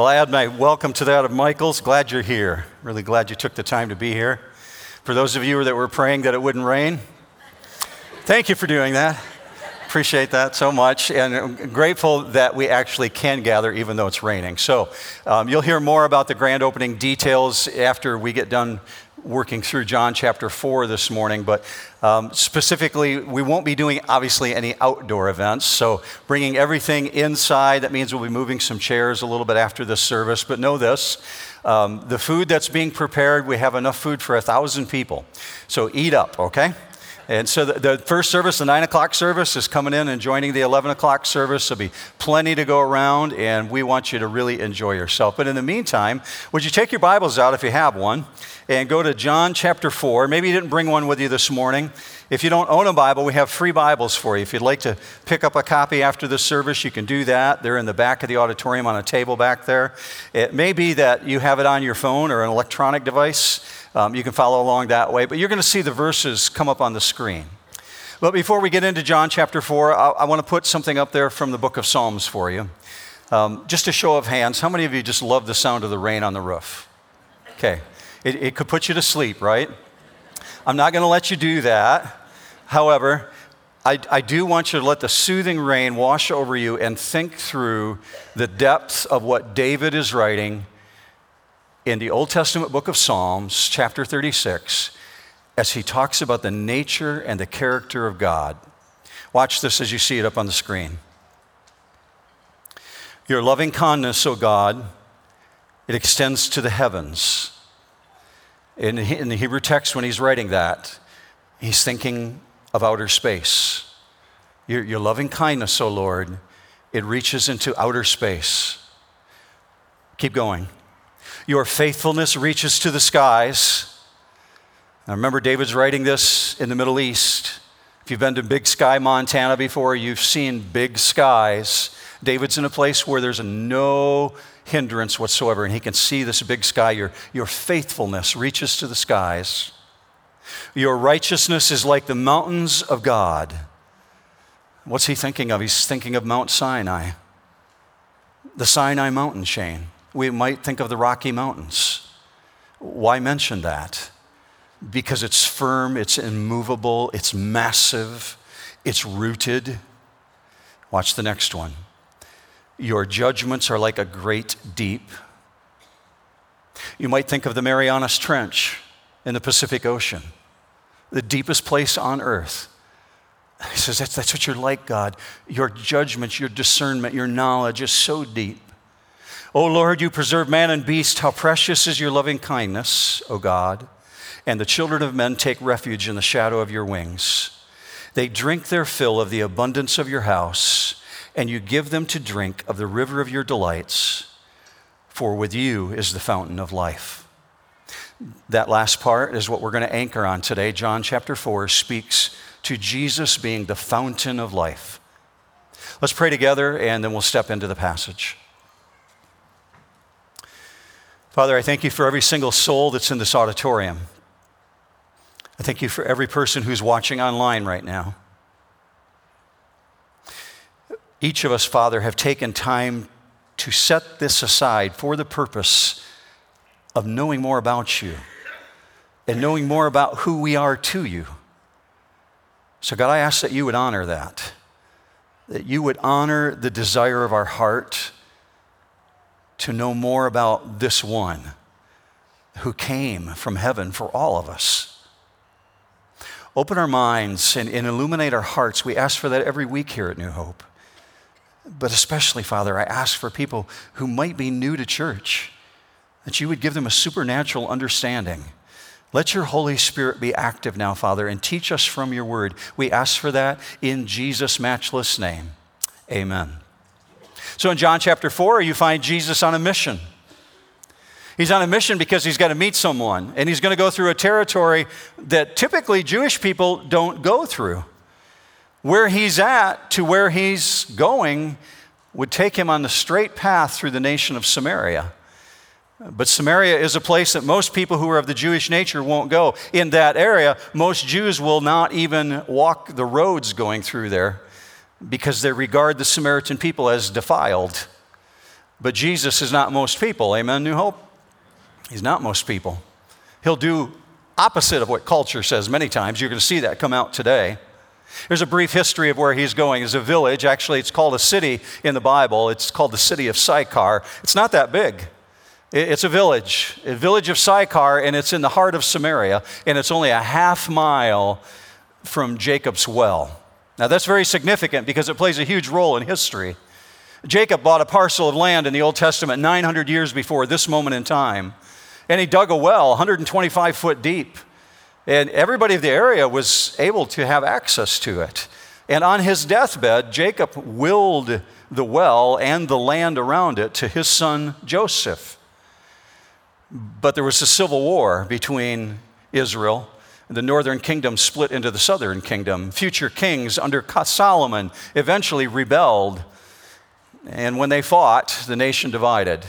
Well, I add my welcome to that of Michael's. Glad you're here. Really glad you took the time to be here. For those of you that were praying that it wouldn't rain, thank you for doing that. Appreciate that so much, and I'm grateful that we actually can gather even though it's raining. So, um, you'll hear more about the grand opening details after we get done working through John chapter 4 this morning, but um, specifically, we won't be doing obviously any outdoor events. So, bringing everything inside, that means we'll be moving some chairs a little bit after this service. But know this um, the food that's being prepared, we have enough food for a thousand people. So, eat up, okay? And so the, the, first service, the 9 o'clock service, is coming in and joining the 11 o'clock service. There'll be plenty to go around, and we want you to really enjoy yourself. But in the meantime, would you take your Bibles out if you have one and go to John chapter 4? Maybe you didn't bring one with you this morning. If you don't own a Bible, we have free Bibles for you. If you'd like to pick up a copy after the service, you can do that. They're in the back of the auditorium on a table back there. It may be that you have it on your phone or an electronic device. Um, you can follow along that way, but you're going to see the verses come up on the screen. But before we get into John chapter 4, I, I want to put something up there from the book of Psalms for you. Um, just a show of hands, how many of you just love the sound of the rain on the roof? Okay, it, it could put you to sleep, right? I'm not going to let you do that. However, I, I, do want you to let the soothing rain wash over you and think through the depths of what David is writing in the Old Testament book of Psalms, chapter 36, as he talks about the nature and the character of God. Watch this as you see it up on the screen. Your loving kindness, O God, it extends to the heavens. In, in the Hebrew text, when he's writing that, he's thinking of outer space. Your, your loving kindness, O Lord, it reaches into outer space. Keep going. Your faithfulness reaches to the skies. I remember, David's writing this in the Middle East. If you've been to Big Sky, Montana before, you've seen big skies. David's in a place where there's no hindrance whatsoever, and he can see this big sky. Your, your faithfulness reaches to the skies. Your righteousness is like the mountains of God. What's he thinking of? He's thinking of Mount Sinai, the Sinai mountain chain. We might think of the Rocky Mountains. Why mention that? Because it's firm, it's immovable, it's massive, it's rooted. Watch the next one. Your judgments are like a great deep. You might think of the Marianas Trench in the Pacific Ocean, the deepest place on earth. He says, that's, that's what you're like, God. Your judgments, your discernment, your knowledge is so deep. O Lord, you preserve man and beast. How precious is your loving kindness, O God. And the children of men take refuge in the shadow of your wings. They drink their fill of the abundance of your house, and you give them to drink of the river of your delights, for with you is the fountain of life. That last part is what we're going to anchor on today. John chapter 4 speaks to Jesus being the fountain of life. Let's pray together, and then we'll step into the passage. Father, I thank you for every single soul that's in this auditorium. I thank you for every person who's watching online right now. Each of us, Father, have taken time to set this aside for the purpose of knowing more about you and knowing more about who we are to you. So, God, I ask that you would honor that, that you would honor the desire of our heart to know more about this one who came from heaven for all of us. Open our minds and, and, illuminate our hearts. We ask for that every week here at New Hope. But especially, Father, I ask for people who might be new to church that you would give them a supernatural understanding. Let your Holy Spirit be active now, Father, and teach us from your word. We ask for that in Jesus' matchless name. Amen. So in John chapter 4, you find Jesus on a mission. He's on a mission because he's got to meet someone, and he's going to go through a territory that typically Jewish people don't go through. Where he's at to where he's going would take him on the straight path through the nation of Samaria. But Samaria is a place that most people who are of the Jewish nature won't go. In that area, most Jews will not even walk the roads going through there because they regard the Samaritan people as defiled. But Jesus is not most people. Amen, New Hope? He's not most people. He'll do opposite of what culture says many times. You're going to see that come out today. There's a brief history of where he's going. It's a village. Actually, it's called a city in the Bible. It's called the city of Sychar. It's not that big. It's a village, a village of Sychar, and it's in the heart of Samaria, and it's only a half mile from Jacob's well. Now, that's very significant because it plays a huge role in history. Jacob bought a parcel of land in the Old Testament 900 years before this moment in time, and he dug a well 125 foot deep. And everybody of the area was able to have access to it. And on his deathbed, Jacob willed the well and the land around it to his son Joseph. But there was a civil war between Israel. The northern kingdom split into the southern kingdom. Future kings under Solomon eventually rebelled. And when they fought, the nation divided.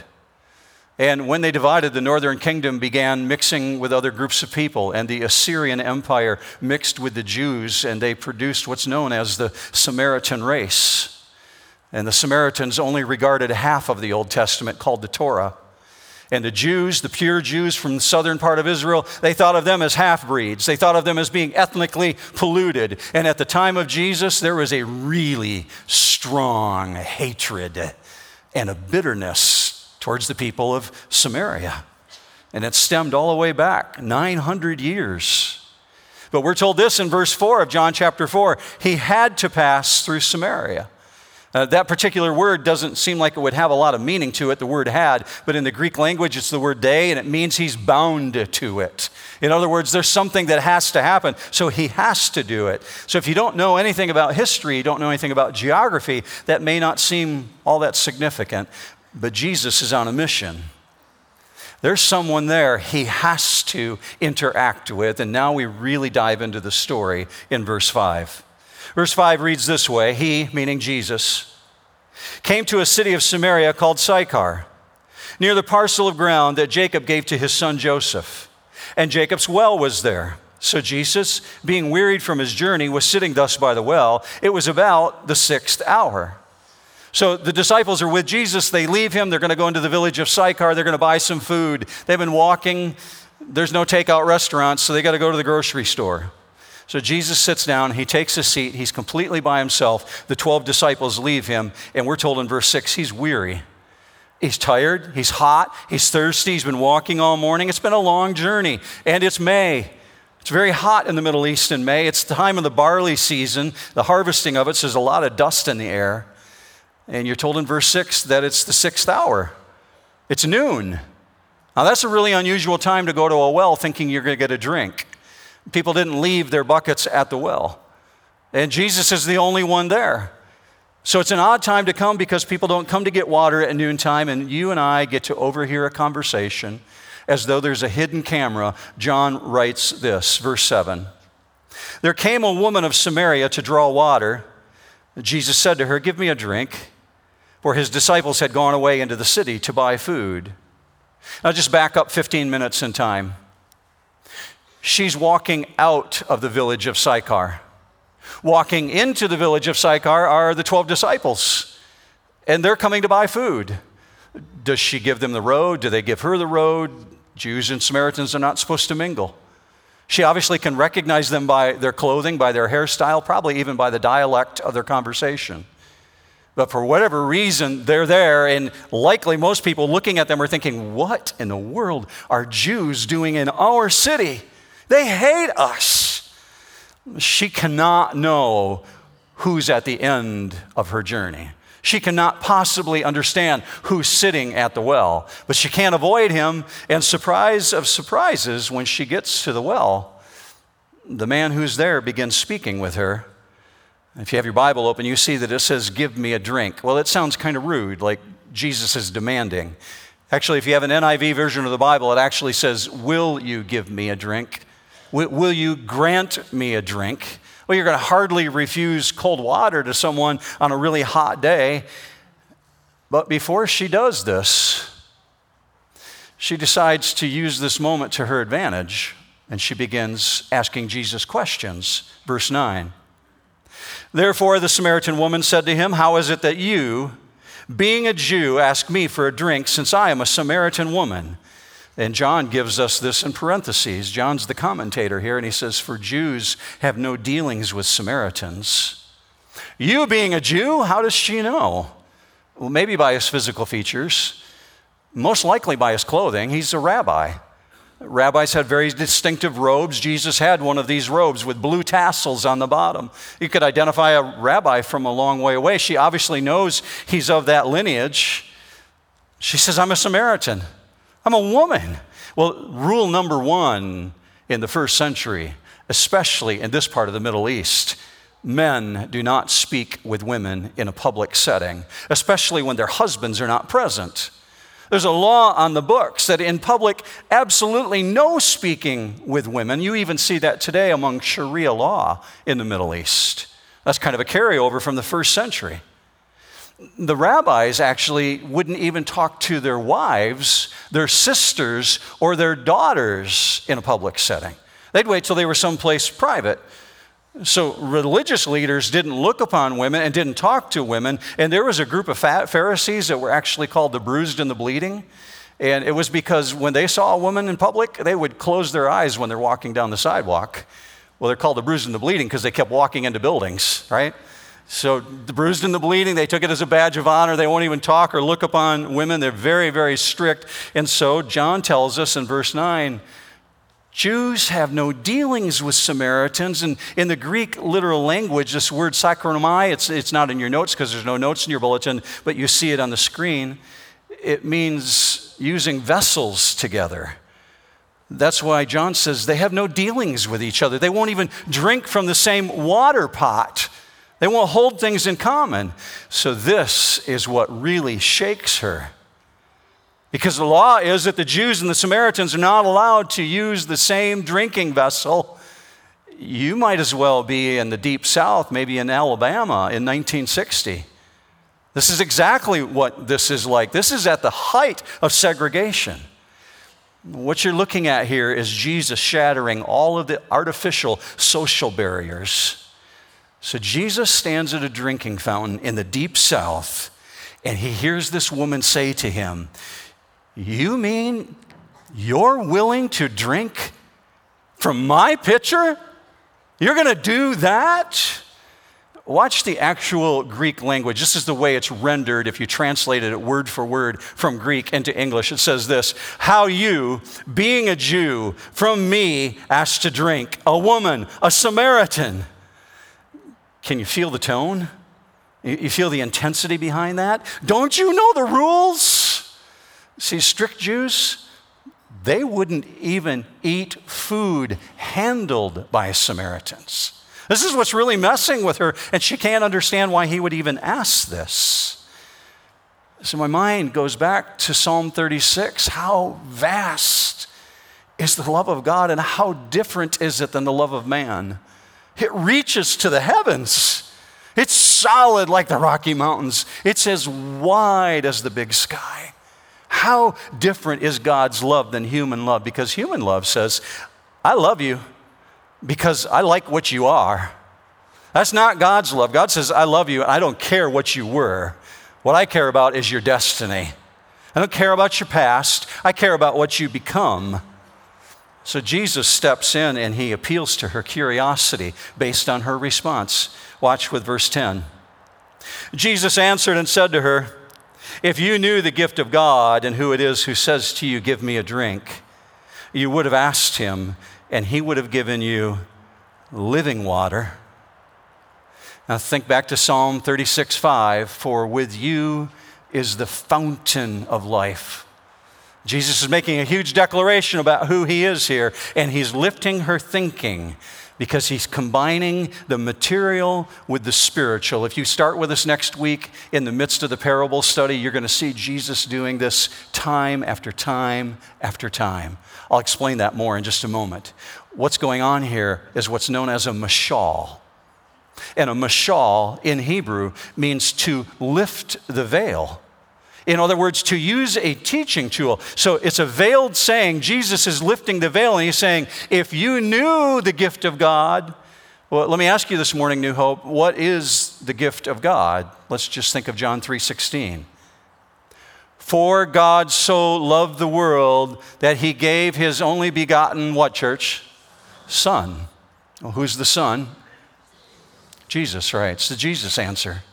And when they divided, the northern kingdom began mixing with other groups of people, and the Assyrian Empire mixed with the Jews, and they produced what's known as the Samaritan race. And the Samaritans only regarded half of the Old Testament, called the Torah. And the Jews, the pure Jews from the southern part of Israel, they thought of them as half breeds. They thought of them as being ethnically polluted. And at the time of Jesus, there was a really strong hatred and a bitterness towards the people of Samaria. And it stemmed all the way back 900 years. But we're told this in verse 4 of John chapter 4 he had to pass through Samaria. Uh, that particular word doesn't seem like it would have a lot of meaning to it, the word had, but in the Greek language it's the word dei, and it means he's bound to it. In other words, there's something that has to happen, so he has to do it. So if you don't know anything about history, you don't know anything about geography, that may not seem all that significant, but Jesus is on a mission. There's someone there he has to interact with, and now we really dive into the story in verse 5. Verse 5 reads this way He, meaning Jesus, came to a city of Samaria called Sychar, near the parcel of ground that Jacob gave to his son Joseph. And Jacob's well was there. So Jesus, being wearied from his journey, was sitting thus by the well. It was about the sixth hour. So the disciples are with Jesus. They leave him. They're going to go into the village of Sychar. They're going to buy some food. They've been walking. There's no takeout restaurants, so they got to go to the grocery store. So Jesus sits down, he takes a seat, he's completely by himself. The 12 disciples leave him, and we're told in verse 6 he's weary. He's tired, he's hot, he's thirsty, he's been walking all morning. It's been a long journey, and it's May. It's very hot in the Middle East in May. It's the time of the barley season, the harvesting of it, so there's a lot of dust in the air. And you're told in verse 6 that it's the sixth hour, it's noon. Now, that's a really unusual time to go to a well thinking you're going to get a drink. People didn't leave their buckets at the well. And Jesus is the only one there. So it's an odd time to come because people don't come to get water at noontime, and you and I get to overhear a conversation as though there's a hidden camera. John writes this, verse 7. There came a woman of Samaria to draw water. Jesus said to her, Give me a drink, for his disciples had gone away into the city to buy food. Now just back up 15 minutes in time she's walking out of the village of Sychar. Walking into the village of Sychar are the 12 disciples, and they're coming to buy food. Does she give them the road? Do they give her the road? Jews and Samaritans are not supposed to mingle. She obviously can recognize them by their clothing, by their hairstyle, probably even by the dialect of their conversation. But for whatever reason, they're there, and likely most people looking at them are thinking, What in the world are Jews doing in our city? They hate us. She cannot know who's at the end of her journey. She cannot possibly understand who's sitting at the well, but she can't avoid him. And surprise of surprises, when she gets to the well, the man who's there begins speaking with her. If you have your Bible open, you see that it says, Give me a drink. Well, it sounds kind of rude, like Jesus is demanding. Actually, if you have an NIV version of the Bible, it actually says, Will you give me a drink? Will you grant me a drink? Well, you're going to hardly refuse cold water to someone on a really hot day. But before she does this, she decides to use this moment to her advantage and she begins asking Jesus questions. Verse 9. Therefore, the Samaritan woman said to him, How is it that you, being a Jew, ask me for a drink since I am a Samaritan woman? And John gives us this in parentheses. John's the commentator here, and he says, For Jews have no dealings with Samaritans. You being a Jew, how does she know? Well, maybe by his physical features, most likely by his clothing. He's a rabbi. Rabbis had very distinctive robes. Jesus had one of these robes with blue tassels on the bottom. You could identify a rabbi from a long way away. She obviously knows he's of that lineage. She says, I'm a Samaritan. I'm a woman. Well, rule number one in the first century, especially in this part of the Middle East, men do not speak with women in a public setting, especially when their husbands are not present. There's a law on the books that in public, absolutely no speaking with women. You even see that today among Sharia law in the Middle East. That's kind of a carryover from the first century. The rabbis actually wouldn't even talk to their wives, their sisters, or their daughters in a public setting. They'd wait till they were someplace private so, religious leaders didn't look upon women and didn't talk to women. And there was a group of Pharisees that were actually called the bruised and the bleeding. And it was because when they saw a woman in public, they would close their eyes when they're walking down the sidewalk. Well, they're called the bruised and the bleeding because they kept walking into buildings, right? So, the bruised and the bleeding, they took it as a badge of honor. They won't even talk or look upon women. They're very, very strict. And so, John tells us in verse 9 Jews have no dealings with Samaritans. And in the Greek literal language, this word synchraomai, it's, it's not in your notes because there's no notes in your bulletin, but you see it on the screen. It means using vessels together. That's why John says they have no dealings with each other. They won't even drink from the same water pot. They won't hold things in common. So, this is what really shakes her. Because the law is that the Jews and the Samaritans are not allowed to use the same drinking vessel. You might as well be in the deep south, maybe in Alabama in 1960. This is exactly what this is like. This is at the height of segregation. What you're looking at here is Jesus shattering all of the artificial social barriers. So Jesus stands at a drinking fountain in the deep south, and he hears this woman say to him, you mean you're willing to drink from my pitcher? You're going to do that? Watch the actual Greek language. This is the way it's rendered if you translated it word for word from Greek into English. It says this How you, being a Jew, from me asked to drink, a woman, a Samaritan. Can you feel the tone? You feel the intensity behind that? Don't you know the rules? See, strict Jews, they wouldn't even eat food handled by Samaritans. This is what's really messing with her, and she can't understand why he would even ask this. So my mind goes back to Psalm 36. How vast is the love of God, and how different is it than the love of man? It reaches to the heavens. It's solid like the Rocky Mountains. It's as wide as the big sky. How different is God's love than human love? Because human love says, I love you because I like what you are. That's not God's love. God says, I love you. And I don't care what you were. What I care about is your destiny. I don't care about your past. I care about what you become. So Jesus steps in and he appeals to her curiosity based on her response. Watch with verse 10. Jesus answered and said to her, if you knew the gift of God and who it is who says to you, Give me a drink, you would have asked him, and he would have given you living water. Now think back to Psalm 36 5 For with you is the fountain of life. Jesus is making a huge declaration about who he is here, and he's lifting her thinking because he's combining the material with the spiritual. If you start with us next week in the midst of the parable study, you're going to see Jesus doing this time after time after time. I'll explain that more in just a moment. What's going on here is what's known as a mashal. And a mashal in Hebrew means to lift the veil. In other words, to use a teaching tool. So it's a veiled saying. Jesus is lifting the veil and he's saying, if you knew the gift of God, well, let me ask you this morning, New Hope, what is the gift of God? Let's just think of John 3:16. For God so loved the world that he gave his only begotten, what, church? Son. Well, who's the Son? Jesus, right? It's the Jesus answer.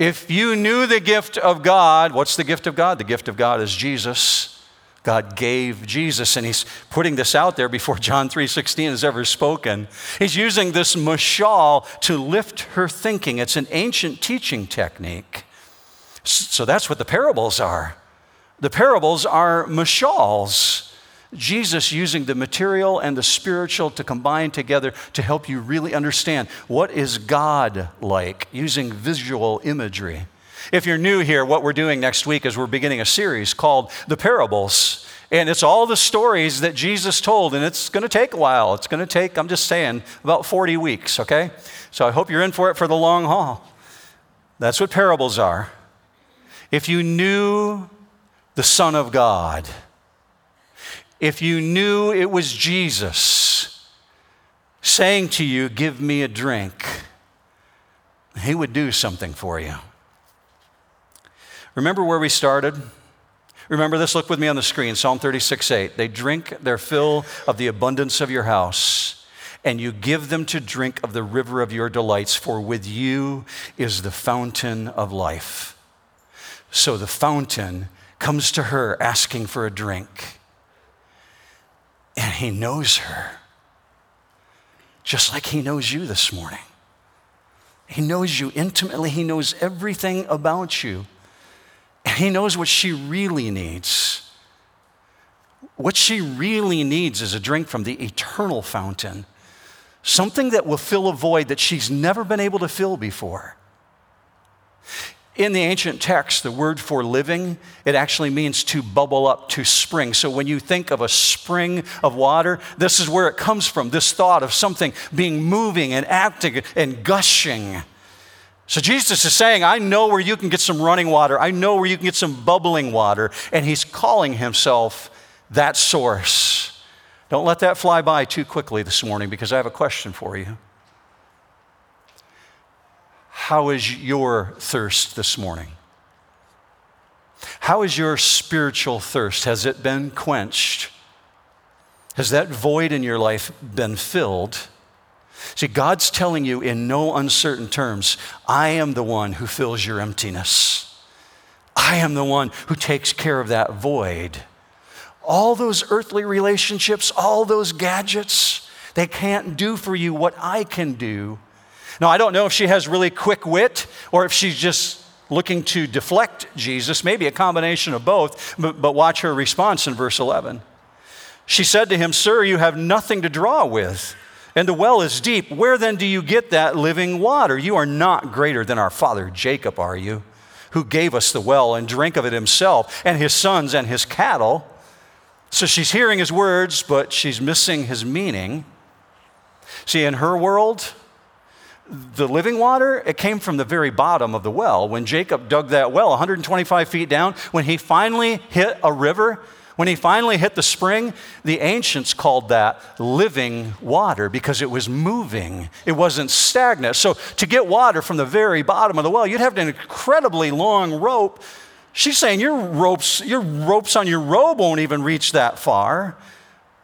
If you knew the gift of God, what's the gift of God? The gift of God is Jesus. God gave Jesus, and he's putting this out there before John 3:16 has ever spoken. He's using this mashal to lift her thinking. It's an ancient teaching technique. So that's what the parables are. The parables are mashals. Jesus using the material and the spiritual to combine together to help you really understand what is God like using visual imagery. If you're new here, what we're doing next week is we're beginning a series called The Parables. And it's all the stories that Jesus told, and it's going to take a while. It's going to take, I'm just saying, about 40 weeks, okay? So I hope you're in for it for the long haul. That's what parables are. If you knew the Son of God, if you knew it was Jesus saying to you, Give me a drink, he would do something for you. Remember where we started? Remember this? Look with me on the screen Psalm 36 8. They drink their fill of the abundance of your house, and you give them to drink of the river of your delights, for with you is the fountain of life. So the fountain comes to her asking for a drink, and he knows her, just like he knows you this morning. He knows you intimately, he knows everything about you. And he knows what she really needs. What she really needs is a drink from the eternal fountain, something that will fill a void that she's never been able to fill before. In the ancient text, the word for living, it actually means to bubble up, to spring. So when you think of a spring of water, this is where it comes from this thought of something being moving and acting and gushing. So Jesus is saying, I know where you can get some running water. I know where you can get some bubbling water. And he's calling himself that source. Don't let that fly by too quickly this morning because I have a question for you. How is your thirst this morning? How is your spiritual thirst? Has it been quenched? Has that void in your life been filled? See, God's telling you in no uncertain terms, I am the one who fills your emptiness. I am the one who takes care of that void. All those earthly relationships, all those gadgets, they can't do for you what I can do. Now, I don't know if she has really quick wit or if she's just looking to deflect Jesus, maybe a combination of both, but, but watch her response in verse 11. She said to him, Sir, you have nothing to draw with and the well is deep. Where then do you get that living water? You are not greater than our father Jacob, are you? Who gave us the well and drank of it himself, and his sons and his cattle. So she's hearing his words, but she's missing his meaning. See, in her world, the living water, it came from the very bottom of the well. When Jacob dug that well 125 feet down, when he finally hit a river, when he finally hit the spring, the ancients called that living water because it was moving. It wasn't stagnant. So to get water from the very bottom of the well, you'd have an incredibly long rope. She's saying your ropes, your ropes on your robe won't even reach that far.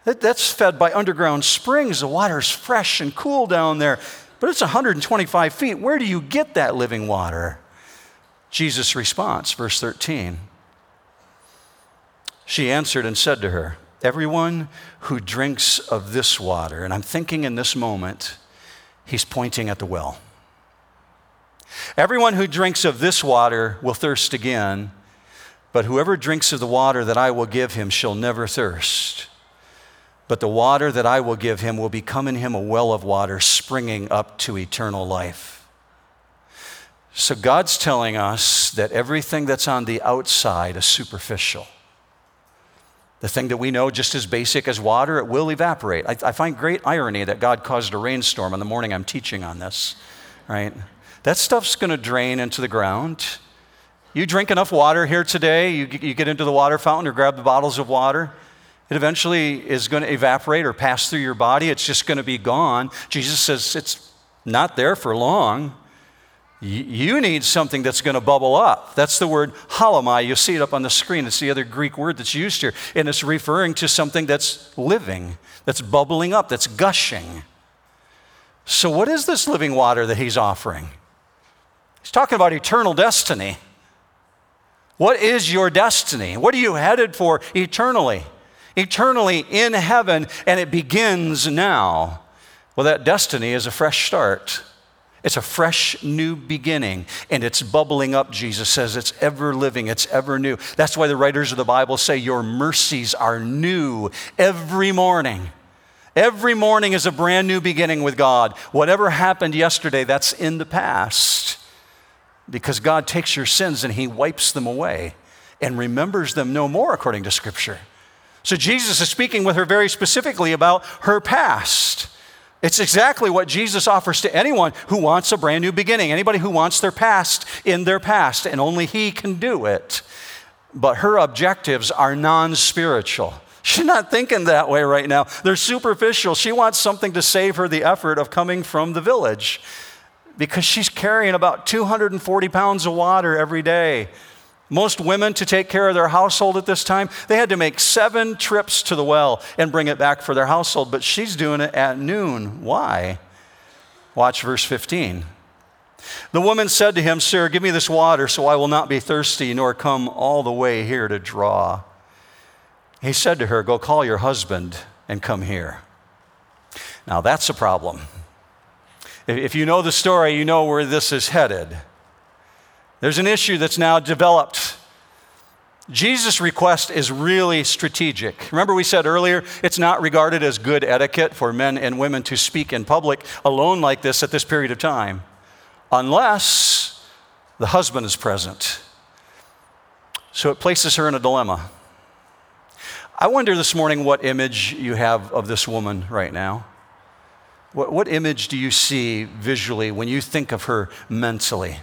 that's fed by underground springs. The water's fresh and cool down there. But it's 125 feet. Where do you get that living water? Jesus' response, verse 13. She answered and said to her, Everyone who drinks of this water, and I'm thinking in this moment, he's pointing at the well. Everyone who drinks of this water will thirst again, but whoever drinks of the water that I will give him shall never thirst. But the water that I will give him will become in him a well of water springing up to eternal life. So God's telling us that everything that's on the outside is superficial. The thing that we know just as basic as water, it will evaporate. I, I, find great irony that God caused a rainstorm on the morning I'm teaching on this, right? That stuff's going to drain into the ground. You drink enough water here today, you, you get into the water fountain or grab the bottles of water, it eventually is going to evaporate or pass through your body. It's just going to be gone. Jesus says it's not there for long. You need something that's going to bubble up. That's the word hallomai. You'll see it up on the screen. It's the other Greek word that's used here. And it's referring to something that's living, that's bubbling up, that's gushing. So, what is this living water that he's offering? He's talking about eternal destiny. What is your destiny? What are you headed for eternally? Eternally in heaven, and it begins now. Well, that destiny is a fresh start. It's a fresh new beginning, and it's bubbling up, Jesus says. It's ever living, it's ever new. That's why the writers of the Bible say, Your mercies are new every morning. Every morning is a brand new beginning with God. Whatever happened yesterday, that's in the past. Because God takes your sins and He wipes them away and remembers them no more, according to Scripture. So Jesus is speaking with her very specifically about her past. It's exactly what Jesus offers to anyone who wants a brand new beginning, anybody who wants their past in their past, and only He can do it. But her objectives are non spiritual. She's not thinking that way right now. They're superficial. She wants something to save her the effort of coming from the village because she's carrying about 240 pounds of water every day. Most women, to take care of their household at this time, they had to make seven trips to the well and bring it back for their household, but she's doing it at noon. Why? Watch verse 15. The woman said to him, Sir, give me this water so I will not be thirsty, nor come all the way here to draw. He said to her, Go call your husband and come here. Now that's a problem. If you know the story, you know where this is headed. There's an issue that's now developed. Jesus' request is really strategic. Remember, we said earlier, it's not regarded as good etiquette for men and women to speak in public alone like this at this period of time, unless the husband is present. So it places her in a dilemma. I wonder this morning what image you have of this woman right now. What, what image do you see visually when you think of her mentally?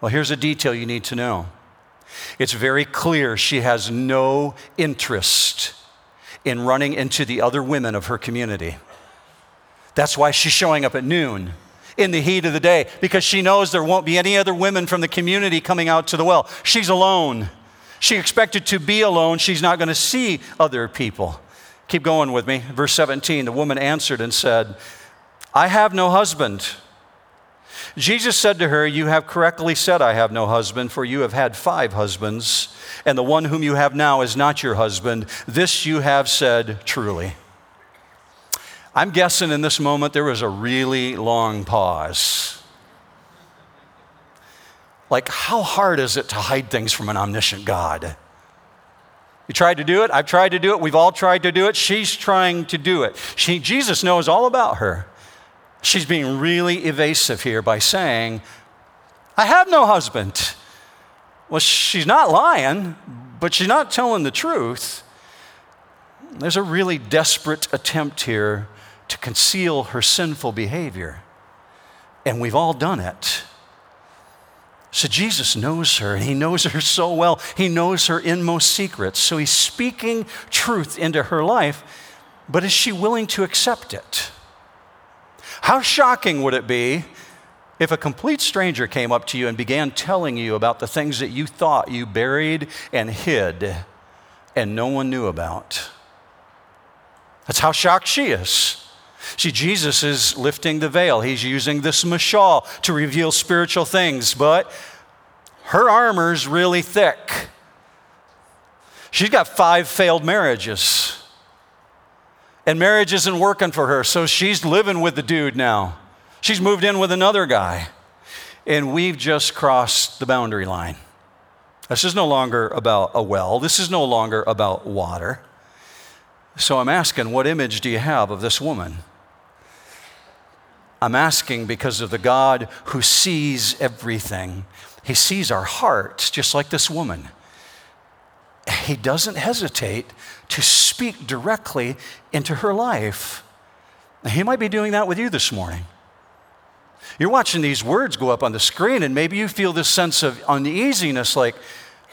Well, here's a detail you need to know it's very clear she has no interest in running into the other women of her community. That's why she's showing up at noon in the heat of the day, because she knows there won't be any other women from the community coming out to the well. She's alone. She expected to be alone. She's not going to see other people. Keep going with me. Verse 17 the woman answered and said, I have no husband. Jesus said to her, You have correctly said, I have no husband, for you have had five husbands, and the one whom you have now is not your husband. This you have said truly. I'm guessing in this moment there was a really long pause. Like, how hard is it to hide things from an omniscient God? You tried to do it. I've tried to do it. We've all tried to do it. She's trying to do it. She, Jesus knows all about her. She's being really evasive here by saying, I have no husband. Well, she's not lying, but she's not telling the truth. There's a really desperate attempt here to conceal her sinful behavior. And we've all done it. So Jesus knows her, and he knows her so well. He knows her inmost secrets. So he's speaking truth into her life, but is she willing to accept it? How shocking would it be if a complete stranger came up to you and began telling you about the things that you thought you buried and hid and no one knew about? That's how shocked she is. See, Jesus is lifting the veil. He's using this mashal to reveal spiritual things, but her armor's really thick. She's got five failed marriages and marriage isn't working for her, so she's living with the dude now. She's moved in with another guy, and we've just crossed the boundary line. This is no longer about a well, this is no longer about water. So I'm asking, what image do you have of this woman? I'm asking because of the God who sees everything. He sees our hearts, just like this woman. He doesn't hesitate to speak directly into her life. He might be doing that with you this morning. You're watching these words go up on the screen, and maybe you feel this sense of uneasiness like,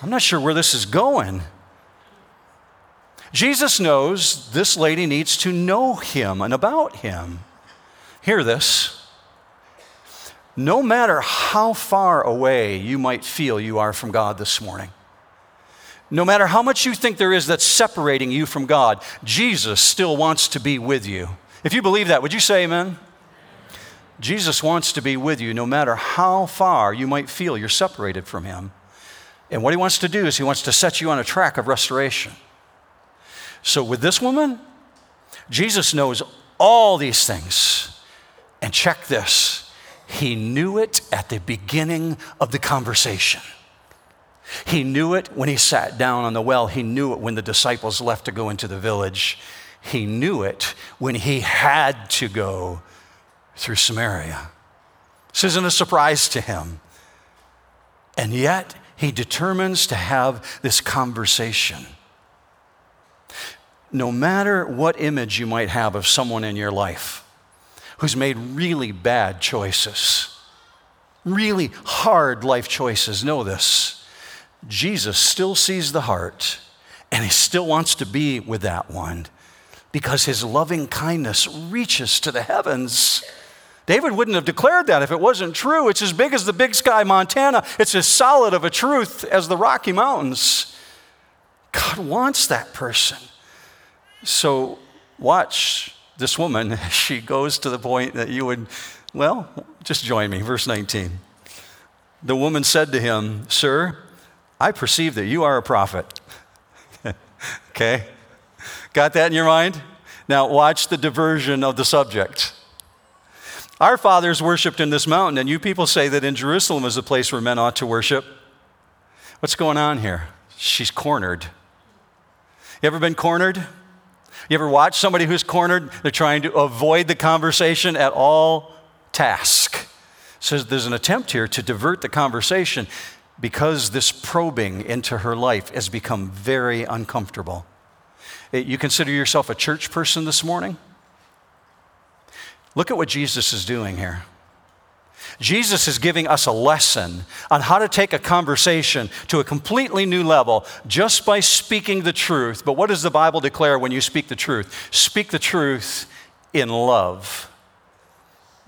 I'm not sure where this is going. Jesus knows this lady needs to know him and about him. Hear this. no matter how far away you might feel you are from God this morning, no matter how much you think there is that's separating you from God, Jesus still wants to be with you. If you believe that, would you say amen? Jesus wants to be with you no matter how far you might feel you're separated from Him. And what He wants to do is He wants to set you on a track of restoration. So, with this woman, Jesus knows all these things. And check this He knew it at the beginning of the conversation. He knew it when he sat down on the well. He knew it when the disciples left to go into the village. He knew it when he had to go through Samaria. This isn't a surprise to him. And yet, he determines to have this conversation. No matter what image you might have of someone in your life who's made really bad choices, really hard life choices, know this Jesus still sees the heart and he still wants to be with that one because his loving kindness reaches to the heavens. David wouldn't have declared that if it wasn't true. It's as big as the big sky, Montana. It's as solid of a truth as the Rocky Mountains. God wants that person. So watch this woman. She goes to the point that you would, well, just join me. Verse 19. The woman said to him, Sir, I perceive that you are a prophet. okay? Got that in your mind? Now, watch the diversion of the subject. Our fathers worshiped in this mountain, and you people say that in Jerusalem is a place where men ought to worship. What's going on here? She's cornered. You ever been cornered? You ever watch somebody who's cornered? They're trying to avoid the conversation at all task. So there's an attempt here to divert the conversation because this probing into her life has become very uncomfortable. Eh, you consider yourself a church person this morning? Look at what Jesus is doing here. Jesus is giving us a lesson on how to take a conversation to a completely new level just by speaking the truth. But what does the Bible declare when you speak the truth? Speak the truth in love.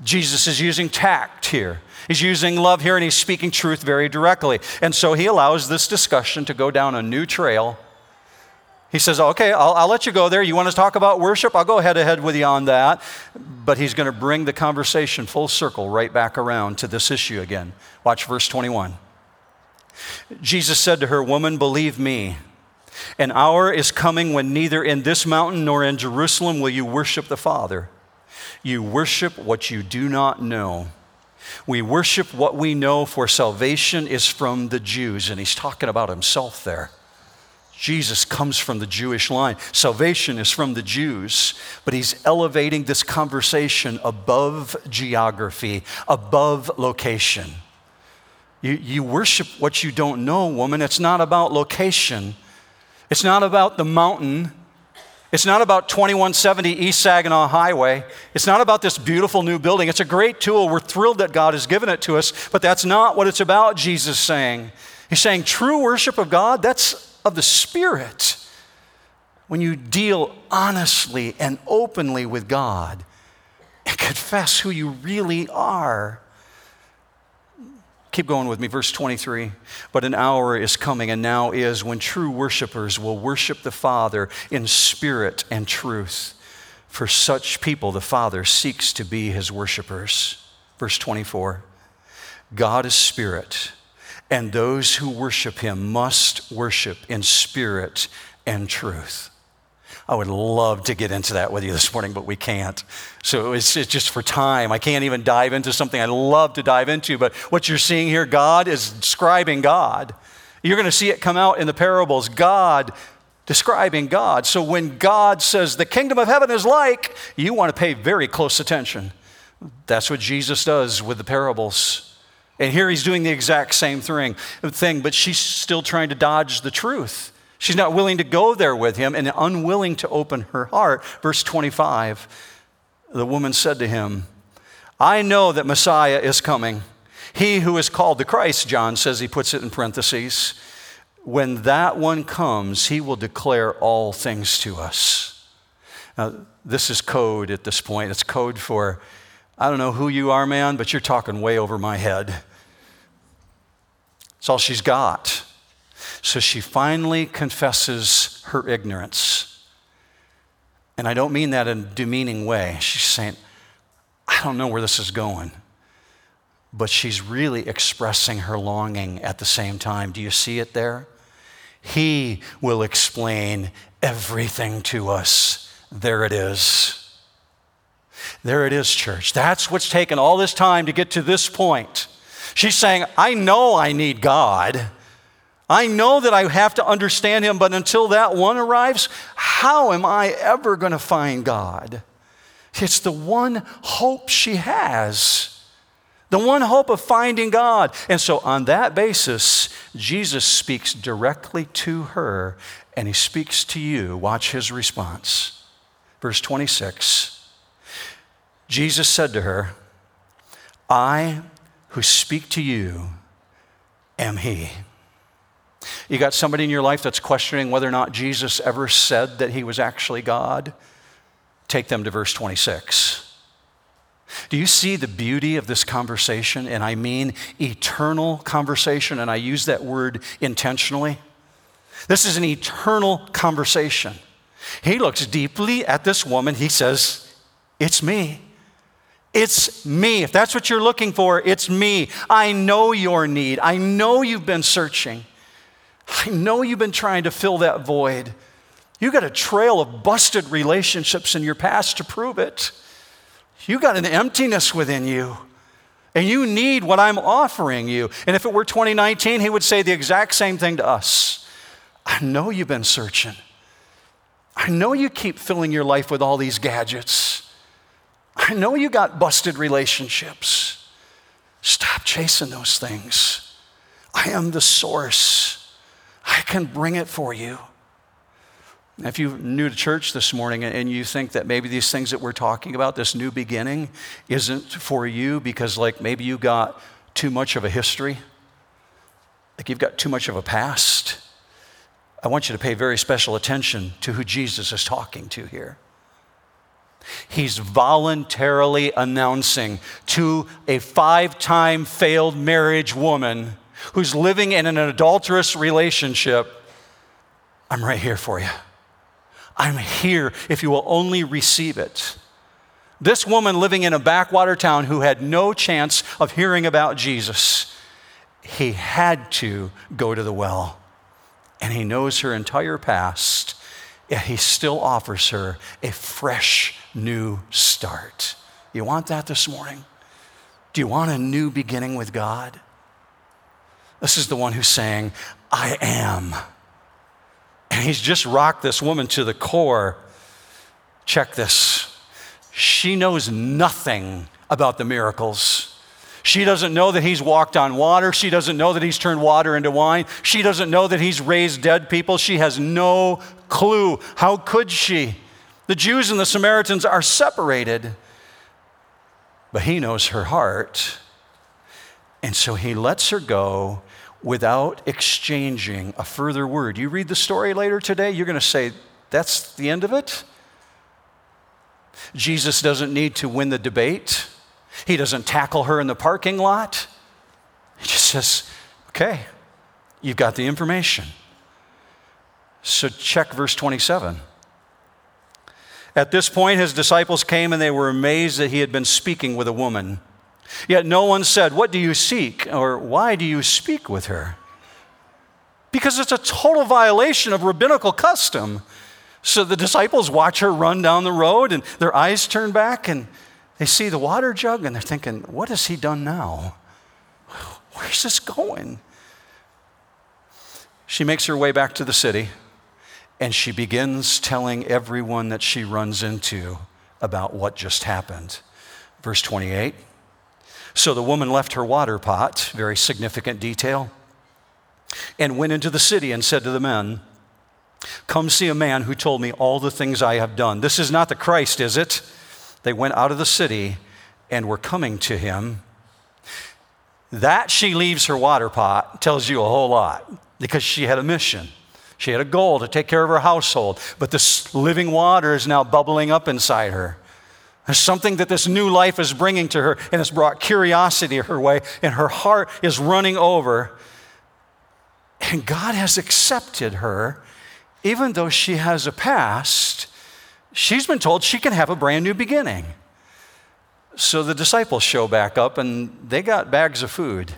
Jesus is using tact here. He's using love here and he's speaking truth very directly. And so he allows this discussion to go down a new trail. He says, Okay, I'll, I'll, let you go there. You want to talk about worship? I'll go ahead ahead with you on that. But he's going to bring the conversation full circle right back around to this issue again. Watch verse 21. Jesus said to her, Woman, believe me. An hour is coming when neither in this mountain nor in Jerusalem will you worship the Father. You worship what you do not know. We worship what we know, for salvation is from the Jews. And he's talking about himself there. Jesus comes from the Jewish line. Salvation is from the Jews, but he's elevating this conversation above geography, above location. You, you worship what you don't know, woman. It's not about location, it's not about the mountain, it's not about 2170 East Saginaw Highway. It's not about this beautiful new building. It's a great tool. We're thrilled that God has given it to us, but that's not what it's about, Jesus saying. He's saying true worship of God, that's of the Spirit. When you deal honestly and openly with God and confess who you really are. Keep going with me, verse 23. But an hour is coming, and now is, when true worshipers will worship the Father in spirit and truth. For such people, the Father seeks to be his worshipers. Verse 24 God is spirit, and those who worship him must worship in spirit and truth. I would love to get into that with you this morning, but we can't. So it's, it's, just for time. I can't even dive into something I'd love to dive into, but what you're seeing here, God is describing God. You're going to see it come out in the parables. God describing God. So when God says the kingdom of heaven is like, you want to pay very close attention. That's what Jesus does with the parables. And here he's doing the exact same thing, thing but she's still trying to dodge the truth. She's not willing to go there with him and unwilling to open her heart. Verse 25 the woman said to him, I know that Messiah is coming. He who is called the Christ, John says, he puts it in parentheses. When that one comes, he will declare all things to us. Now, this is code at this point. It's code for I don't know who you are, man, but you're talking way over my head. It's all she's got. So she finally confesses her ignorance. And I don't mean that in a demeaning way. She's saying, I don't know where this is going. But she's really expressing her longing at the same time. Do you see it there? He will explain everything to us. There it is. There it is, church. That's what's taken all this time to get to this point. She's saying, I know I need God. I know that I have to understand Him, but until that one arrives, how am I ever going to find God? It's the one hope she has. The one hope of finding God. And so, on that basis, Jesus speaks directly to her and he speaks to you. Watch his response. Verse 26 Jesus said to her, I who speak to you am he. You got somebody in your life that's questioning whether or not Jesus ever said that he was actually God? Take them to verse 26. Do you see the beauty of this conversation? And I mean eternal conversation, and I use that word intentionally. This is an eternal conversation. He looks deeply at this woman. He says, It's me. It's me. If that's what you're looking for, it's me. I know your need. I know you've been searching. I know you've been trying to fill that void. You got a trail of busted relationships in your past to prove it. You got an emptiness within you. And you need what I'm offering you. And if it were 2019, he would say the exact same thing to us. I know you've been searching. I know you keep filling your life with all these gadgets. I know you got busted relationships. Stop chasing those things. I am the source. I can bring it for you. If you're new to church this morning and you think that maybe these things that we're talking about, this new beginning, isn't for you because, like, maybe you got too much of a history, like you've got too much of a past, I want you to pay very special attention to who Jesus is talking to here. He's voluntarily announcing to a five time failed marriage woman who's living in an adulterous relationship I'm right here for you. I'm here if you will only receive it. This woman living in a backwater town who had no chance of hearing about Jesus, he had to go to the well. And he knows her entire past, yet he still offers her a fresh new start. You want that this morning? Do you want a new beginning with God? This is the one who's saying, I am. And he's just rocked this woman to the core. Check this. She knows nothing about the miracles. She doesn't know that he's walked on water. She doesn't know that he's turned water into wine. She doesn't know that he's raised dead people. She has no clue. How could she? The Jews and the Samaritans are separated. But he knows her heart. And so he lets her go without exchanging a further word. You read the story later today, you're going to say, that's the end of it? Jesus doesn't need to win the debate. He doesn't tackle her in the parking lot. He just says, okay, you've got the information. So check verse 27. At this point, his disciples came and they were amazed that he had been speaking with a woman. Yet no one said, What do you seek? or Why do you speak with her? Because it's a total violation of rabbinical custom. So the disciples watch her run down the road and their eyes turn back and they see the water jug and they're thinking, What has he done now? Where's this going? She makes her way back to the city and she begins telling everyone that she runs into about what just happened. Verse 28. So the woman left her water pot, very significant detail, and went into the city and said to the men, Come see a man who told me all the things I have done. This is not the Christ, is it? They went out of the city and were coming to him. That she leaves her water pot tells you a whole lot because she had a mission. She had a goal to take care of her household, but this living water is now bubbling up inside her. Something that this new life is bringing to her, and it's brought curiosity her way, and her heart is running over. And God has accepted her, even though she has a past. She's been told she can have a brand new beginning. So the disciples show back up, and they got bags of food.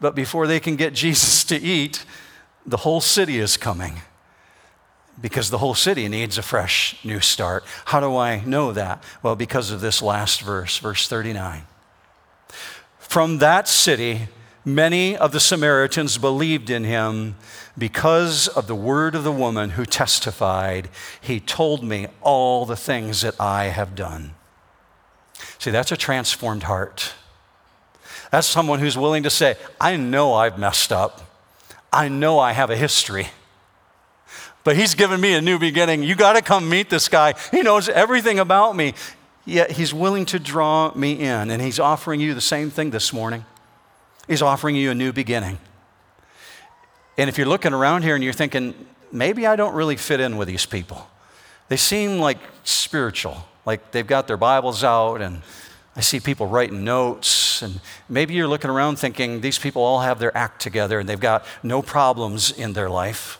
But before they can get Jesus to eat, the whole city is coming because the whole city needs a fresh new start. How do I know that? Well, because of this last verse, verse 39. From that city, many of the Samaritans believed in him because of the word of the woman who testified, He told me all the things that I have done. See, that's a transformed heart. That's someone who's willing to say, I know I've messed up. I know I have a history but he's given me a new beginning. You got to come meet this guy. He knows everything about me. Yet he's willing to draw me in, and he's offering you the same thing this morning. He's offering you a new beginning. And if you're looking around here and you're thinking, maybe I don't really fit in with these people, they seem like spiritual, like they've got their Bibles out, and I see people writing notes. And maybe you're looking around thinking, these people all have their act together and they've got no problems in their life.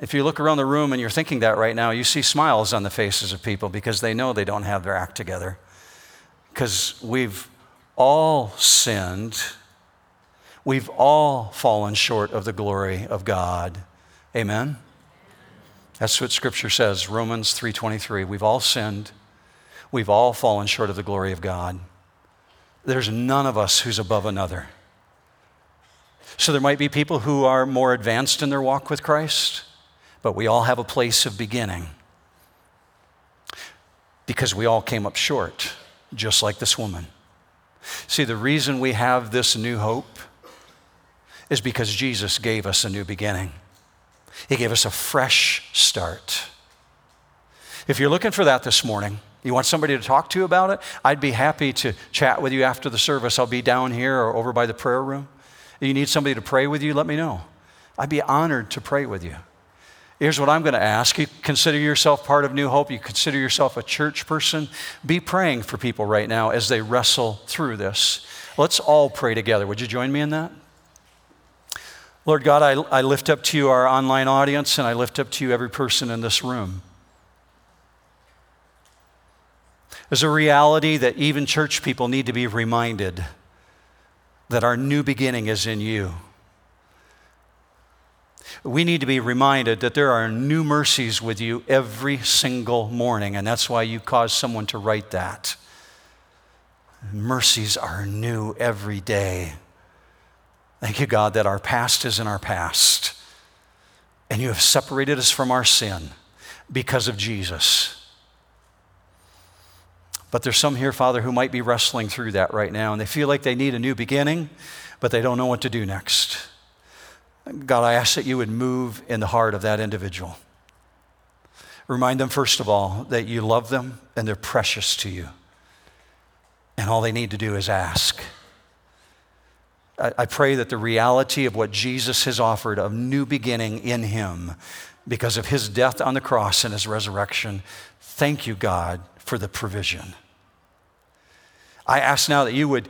If you look around the room and you're thinking that right now, you see smiles on the faces of people because they know they don't have their act together. Because we've all sinned. We've all fallen short of the glory of God. Amen. That's what scripture says, Romans 3:23. We've all sinned. We've all fallen short of the glory of God. There's none of us who's above another. So there might be people who are more advanced in their walk with Christ but we all have a place of beginning because we all came up short, just like this woman. See, the reason we have this new hope is because Jesus gave us a new beginning. He gave us a fresh start. If you're looking for that this morning, you want somebody to talk to about it? I'd be happy to chat with you after the service. I'll be down here or over by the prayer room. If you need somebody to pray with you, let me know. I'd be honored to pray with you. Here's what I'm going to ask. You consider yourself part of New Hope. You consider yourself a church person. Be praying for people right now as they wrestle through this. Let's all pray together. Would you join me in that? Lord God, I, I lift up to you our online audience and I lift up to you every person in this room. There's a reality that even church people need to be reminded that our new beginning is in you we need to be reminded that there are new mercies with you every single morning, and that's why you caused someone to write that. Mercies are new every day. Thank you, God, that our past is in our past, and you have separated us from our sin because of Jesus. But there's some here, Father, who might be wrestling through that right now, and they feel like they need a new beginning, but they don't know what to do next. God, I ask that you would move in the heart of that individual. Remind them, first of all, that you love them and they're precious to you. And all they need to do is ask. I, I pray that the reality of what Jesus has offered, a new beginning in him, because of his death on the cross and his resurrection, thank you, God, for the provision. I ask now that you would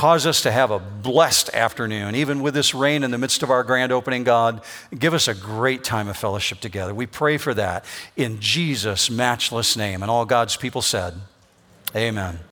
Cause us to have a blessed afternoon, even with this rain in the midst of our grand opening, God. Give us a great time of fellowship together. We pray for that in Jesus' matchless name. And all God's people said, Amen.